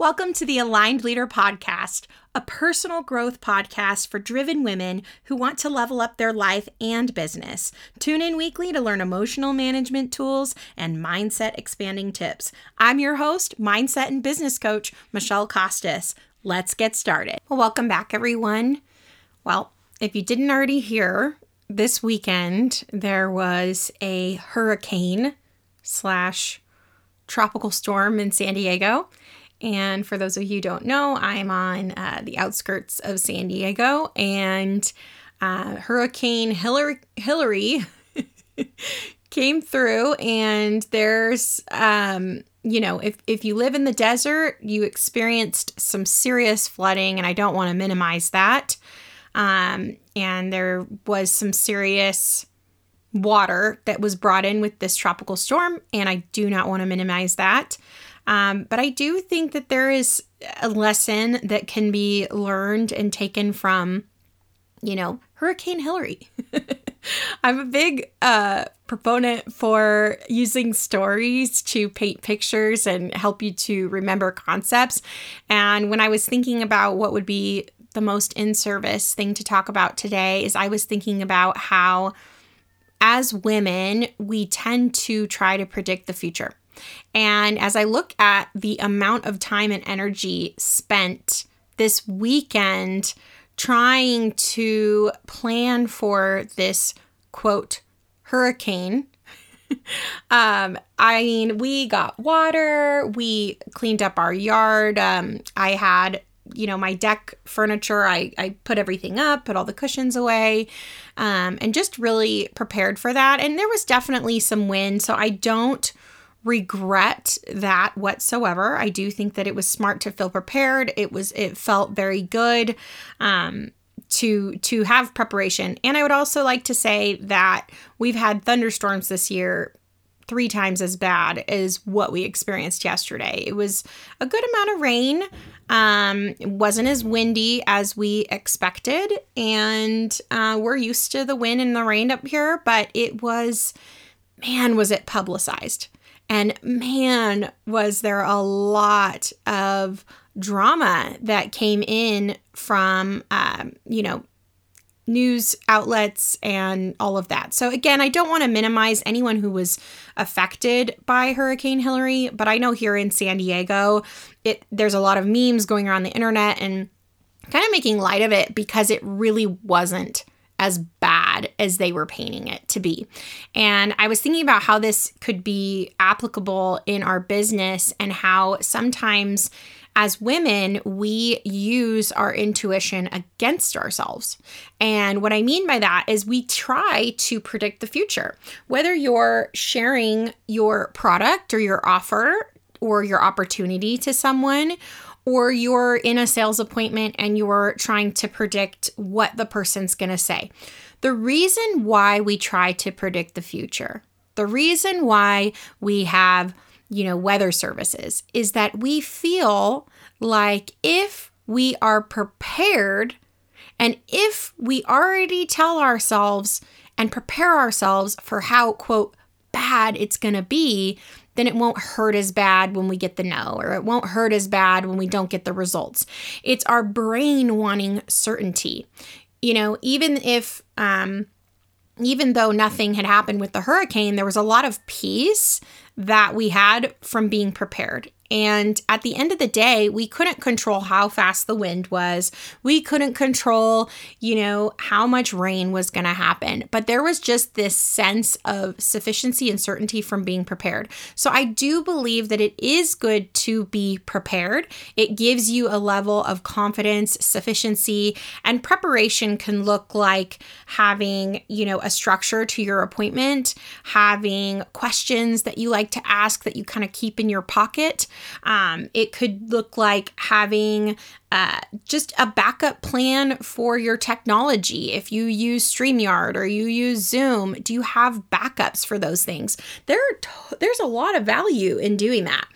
Welcome to the Aligned Leader Podcast, a personal growth podcast for driven women who want to level up their life and business. Tune in weekly to learn emotional management tools and mindset expanding tips. I'm your host, mindset and business coach, Michele Costas. Let's get started. Well, welcome back, everyone. Well, if you didn't already hear, this weekend there was a hurricane slash tropical storm in San Diego. And for those of you who don't know, I'm on uh, the outskirts of San Diego, and uh, Hurricane Hilary, Hilary came through. And there's, um, you know, if, if you live in the desert, you experienced some serious flooding, and I don't want to minimize that. Um, and there was some serious water that was brought in with this tropical storm, and I do not want to minimize that. Um, but I do think that there is a lesson that can be learned and taken from, you know, Hurricane Hilary. I'm a big uh, proponent for using stories to paint pictures and help you to remember concepts. And when I was thinking about what would be the most in service thing to talk about today, is I was thinking about how, as women, we tend to try to predict the future. And as I look at the amount of time and energy spent this weekend trying to plan for this quote hurricane um, I mean, we got water, we cleaned up our yard. Um, I had, you know, my deck furniture, I, I put everything up, put all the cushions away, um, and just really prepared for that. And there was definitely some wind, so I don't regret that whatsoever. I do think that it was smart to feel prepared. It was it felt very good um to to have preparation. And I would also like to say that we've had thunderstorms this year three times as bad as what we experienced yesterday. It was a good amount of rain. Um, it wasn't as windy as we expected, and uh, we're used to the wind and the rain up here, but it was, man, was it publicized. And man, was there a lot of drama that came in from, um, you know, news outlets and all of that. So again, I don't want to minimize anyone who was affected by Hurricane Hilary, but I know here in San Diego, it there's a lot of memes going around the internet and kind of making light of it because it really wasn't as bad as they were painting it to be. And I was thinking about how this could be applicable in our business and how sometimes as women, we use our intuition against ourselves. And what I mean by that is we try to predict the future. Whether you're sharing your product or your offer or your opportunity to someone, or you're in a sales appointment and you're trying to predict what the person's going to say. The reason why we try to predict the future, the reason why we have, you know, weather services is that we feel like if we are prepared and if we already tell ourselves and prepare ourselves for how, quote, bad it's going to be, then it won't hurt as bad when we get the no, or it won't hurt as bad when we don't get the results. It's our brain wanting certainty. You know, even if, um, even though nothing had happened with the hurricane, there was a lot of peace that we had from being prepared. And at the end of the day, we couldn't control how fast the wind was. We couldn't control, you know, how much rain was going to happen. But there was just this sense of sufficiency and certainty from being prepared. So I do believe that it is good to be prepared. It gives you a level of confidence, sufficiency, and preparation can look like having, you know, a structure to your appointment, having questions that you like to ask that you kind of keep in your pocket um, it could look like having uh, just a backup plan for your technology. If you use StreamYard or you use Zoom, do you have backups for those things? There, there's a lot of value in doing that.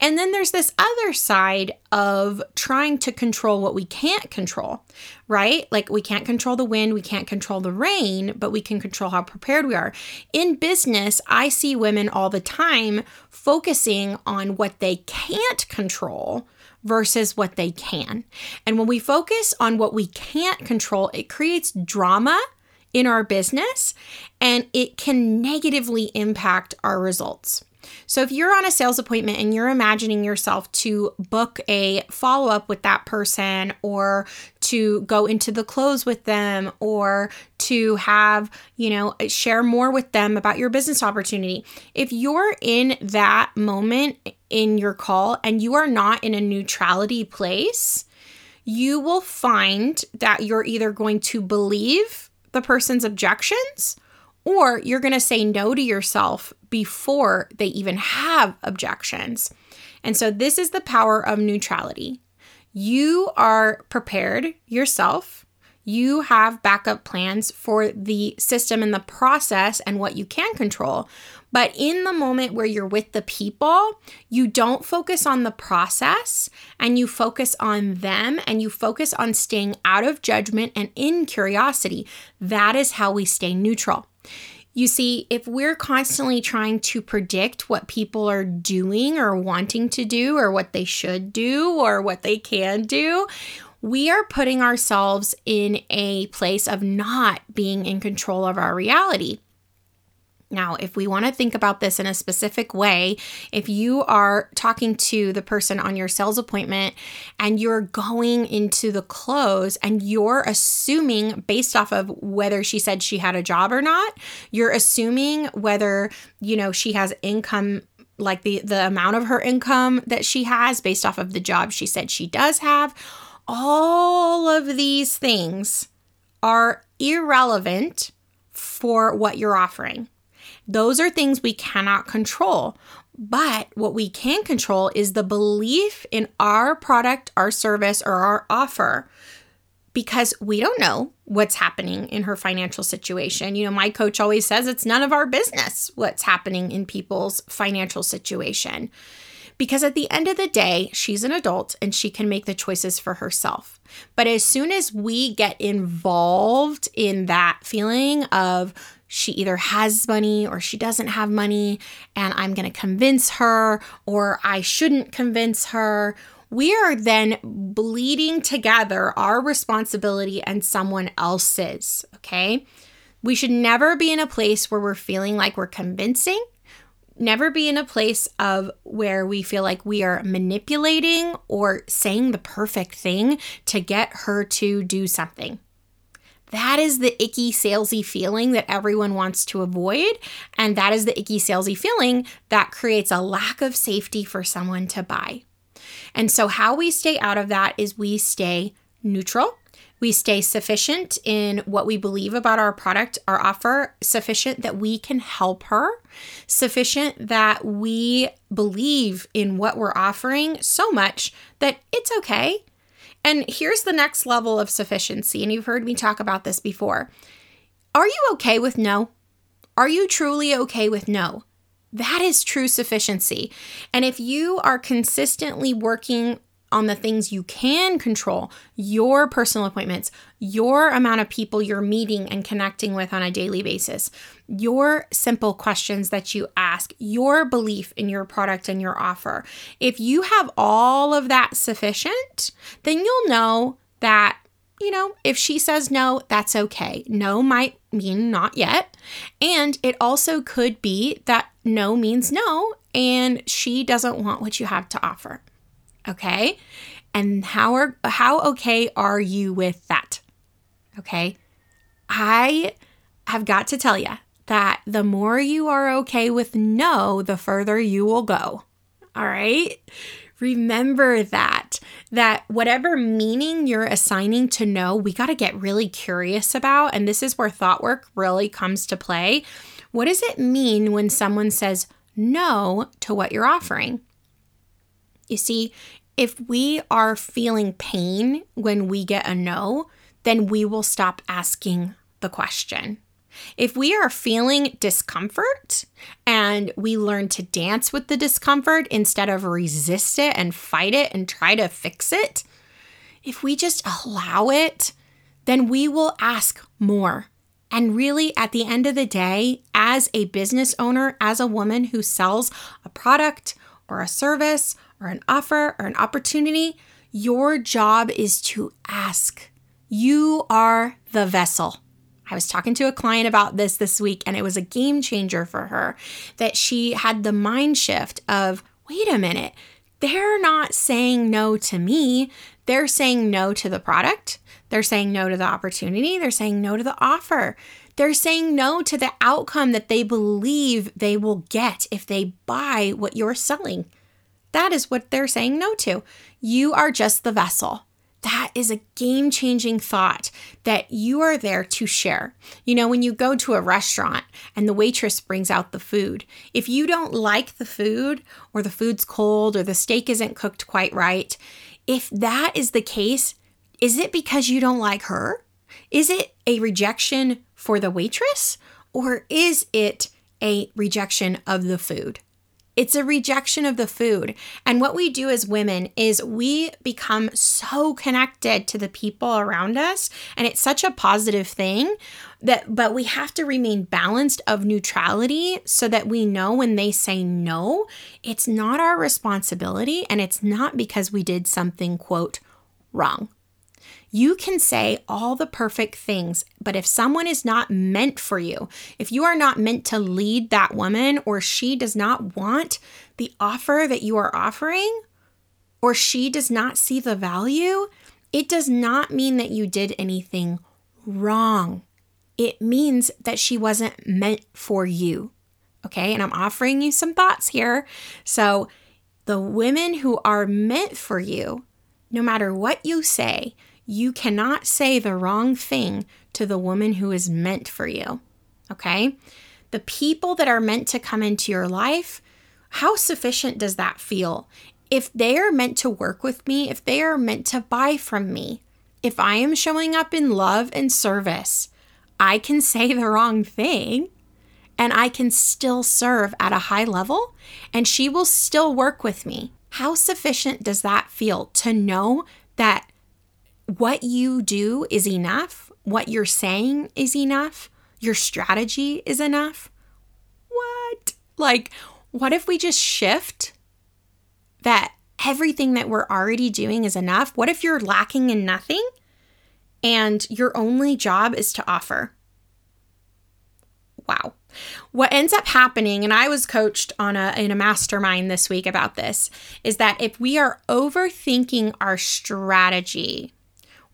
And then there's this other side of trying to control what we can't control, right? Like we can't control the wind, we can't control the rain, but we can control how prepared we are. In business, I see women all the time focusing on what they can't control versus what they can. And when we focus on what we can't control, it creates drama in our business and it can negatively impact our results. So, if you're on a sales appointment and you're imagining yourself to book a follow up with that person or to go into the close with them or to have, you know, share more with them about your business opportunity, if you're in that moment in your call and you are not in a neutrality place, you will find that you're either going to believe the person's objections or you're going to say no to yourself before they even have objections. And so, this is the power of neutrality. You are prepared yourself. You have backup plans for the system and the process and what you can control. But in the moment where you're with the people, you don't focus on the process and you focus on them and you focus on staying out of judgment and in curiosity. That is how we stay neutral. You see, if we're constantly trying to predict what people are doing or wanting to do, or what they should do, or what they can do, we are putting ourselves in a place of not being in control of our reality. Now, if we want to think about this in a specific way, if you are talking to the person on your sales appointment and you're going into the close and you're assuming based off of whether she said she had a job or not, you're assuming whether, you know, she has income like the the amount of her income that she has based off of the job she said she does have. All of these things are irrelevant for what you're offering. Those are things we cannot control. But what we can control is the belief in our product, our service, or our offer because we don't know what's happening in her financial situation. You know, my coach always says it's none of our business what's happening in people's financial situation. Because at the end of the day, she's an adult and she can make the choices for herself. But as soon as we get involved in that feeling of she either has money or she doesn't have money, and I'm going to convince her, or I shouldn't convince her. We are then bleeding together our responsibility and someone else's, okay? We should never be in a place where we're feeling like we're convincing, never be in a place of where we feel like we are manipulating or saying the perfect thing to get her to do something. That is the icky, salesy feeling that everyone wants to avoid. And that is the icky, salesy feeling that creates a lack of safety for someone to buy. And so, how we stay out of that is we stay neutral. We stay sufficient in what we believe about our product, our offer, sufficient that we can help her, sufficient that we believe in what we're offering so much that it's okay and here's the next level of sufficiency, and you've heard me talk about this before. Are you okay with no? Are you truly okay with no? That is true sufficiency. And if you are consistently working on the things you can control your personal appointments, your amount of people you're meeting and connecting with on a daily basis, your simple questions that you ask, your belief in your product and your offer. If you have all of that sufficient, then you'll know that. You know, if she says no, that's okay. No might mean not yet. And it also could be that no means no, and she doesn't want what you have to offer. Okay. And how are how okay are you with that? Okay. I have got to tell you that the more you are okay with no, the further you will go. All right. Remember that, that whatever meaning you're assigning to no, we got to get really curious about. And this is where thought work really comes to play. What does it mean when someone says no to what you're offering? You see, if we are feeling pain when we get a no, then we will stop asking the question. If we are feeling discomfort and we learn to dance with the discomfort instead of resist it and fight it and try to fix it, if we just allow it, then we will ask more. And really, at the end of the day, as a business owner, as a woman who sells a product or a service or an offer or an opportunity, your job is to ask. You are the vessel. I was talking to a client about this this week, and it was a game changer for her that she had the mind shift of wait a minute, they're not saying no to me. They're saying no to the product. They're saying no to the opportunity. They're saying no to the offer. They're saying no to the outcome that they believe they will get if they buy what you're selling. That is what they're saying no to. You are just the vessel. That is a game changing thought that you are there to share. You know, when you go to a restaurant and the waitress brings out the food, if you don't like the food, or the food's cold, or the steak isn't cooked quite right, if that is the case, is it because you don't like her? Is it a rejection for the waitress? Or is it a rejection of the food? It's a rejection of the food. And what we do as women is we become so connected to the people around us. And it's such a positive thing that, but we have to remain balanced of neutrality so that we know when they say no, it's not our responsibility and it's not because we did something, quote, wrong. You can say all the perfect things, but if someone is not meant for you, if you are not meant to lead that woman, or she does not want the offer that you are offering, or she does not see the value, it does not mean that you did anything wrong. It means that she wasn't meant for you. Okay, and I'm offering you some thoughts here. So, the women who are meant for you, no matter what you say, you cannot say the wrong thing to the woman who is meant for you. Okay? The people that are meant to come into your life, how sufficient does that feel? If they are meant to work with me, if they are meant to buy from me, if I am showing up in love and service, I can say the wrong thing and I can still serve at a high level and she will still work with me. How sufficient does that feel to know that what you do is enough, what you're saying is enough, your strategy is enough. What? Like, what if we just shift that everything that we're already doing is enough? What if you're lacking in nothing and your only job is to offer? Wow. What ends up happening, and I was coached on a in a mastermind this week about this, is that if we are overthinking our strategy,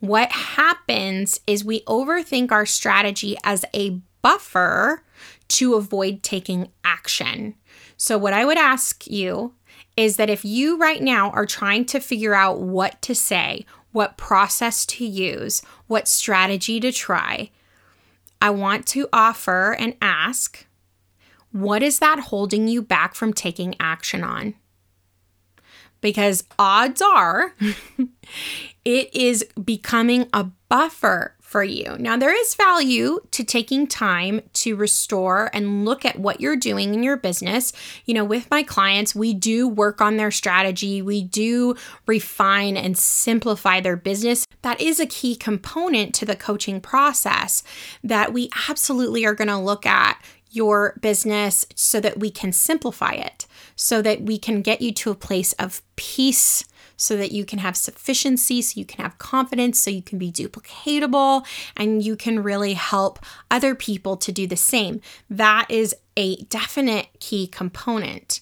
what happens is we overthink our strategy as a buffer to avoid taking action. So, what I would ask you is that if you right now are trying to figure out what to say, what process to use, what strategy to try, I want to offer and ask what is that holding you back from taking action on? Because odds are it is becoming a buffer for you. Now, there is value to taking time to restore and look at what you're doing in your business. You know, with my clients, we do work on their strategy, we do refine and simplify their business. That is a key component to the coaching process that we absolutely are going to look at your business so that we can simplify it, so that we can get you to a place of peace so that you can have sufficiency, so you can have confidence, so you can be duplicatable, and you can really help other people to do the same. That is a definite key component.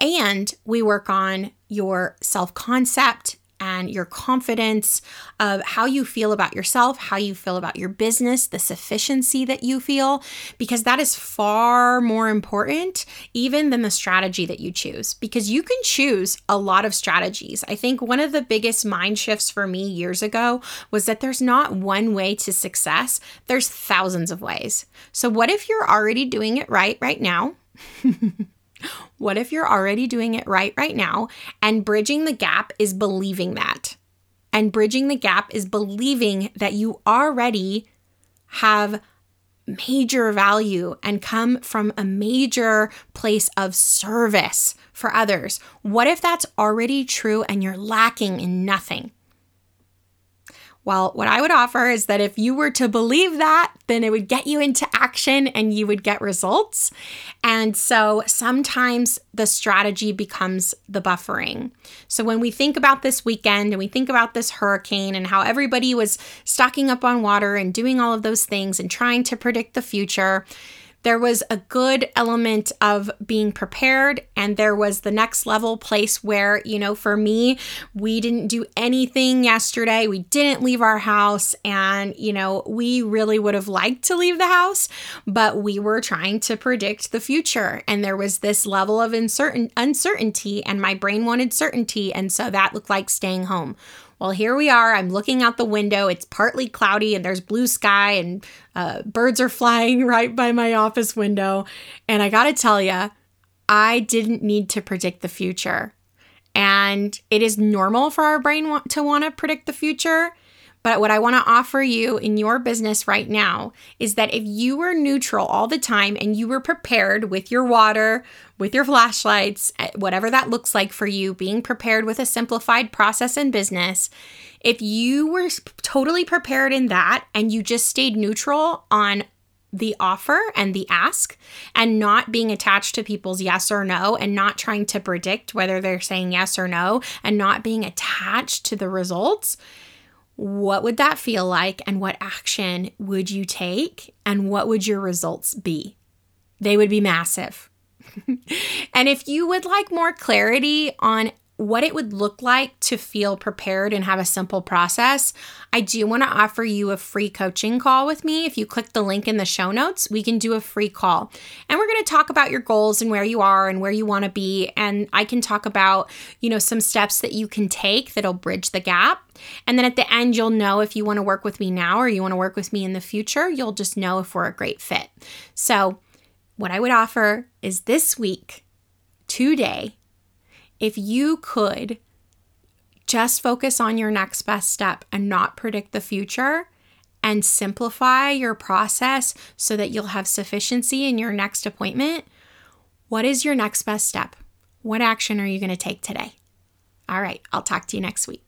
And we work on your self concept and your confidence of how you feel about yourself, how you feel about your business, the sufficiency that you feel, because that is far more important even than the strategy that you choose. Because you can choose a lot of strategies. I think one of the biggest mind shifts for me years ago was that there's not one way to success, there's thousands of ways. So, what if you're already doing it right right now? What if you're already doing it right right now? And bridging the gap is believing that. And bridging the gap is believing that you already have major value and come from a major place of service for others. What if that's already true and you're lacking in nothing? Well, what I would offer is that if you were to believe that, then it would get you into action and you would get results. And so sometimes the strategy becomes the buffering. So when we think about this weekend and we think about this hurricane and how everybody was stocking up on water and doing all of those things and trying to predict the future, there was a good element of being prepared and there was the next level place where you know for me we didn't do anything yesterday. We didn't leave our house and you know we really would have liked to leave the house but we were trying to predict the future and there was this level of uncertain uncertainty and my brain wanted certainty and so that looked like staying home well, here we are. I'm looking out the window. It's partly cloudy and there's blue sky and uh, birds are flying right by my office window. And I got to tell you, I didn't need to predict the future. And it is normal for our brain to want to predict the future. But what I want to offer you in your business right now is that if you were neutral all the time and you were prepared with your water, with your flashlights, eh, whatever that looks like for you, being prepared with a simplified process in business, if you were totally prepared in that and you just stayed neutral on the offer and the ask and not being attached to people's yes or no and not trying to predict whether they're saying yes or no and not being attached to the results what would that feel like and what action would you take and what would your results be? They would be massive. and if you would like more clarity on what it would look like to feel prepared and have a simple process, I do want to offer you a free coaching call with me. If you click the link in the show notes, we can do a free call. And we're going to talk about your goals and where you are and where you want to be. And I can talk about, you know, some steps that you can take that'll bridge the gap. And then at the end, you'll know if you want to work with me now or you want to work with me in the future. You'll just know if we're a great fit. So, what I would offer is this week, today, if you could just focus on your next best step and not predict the future and simplify your process so that you'll have sufficiency in your next appointment, what is your next best step? What action are you going to take today? All right, I'll talk to you next week.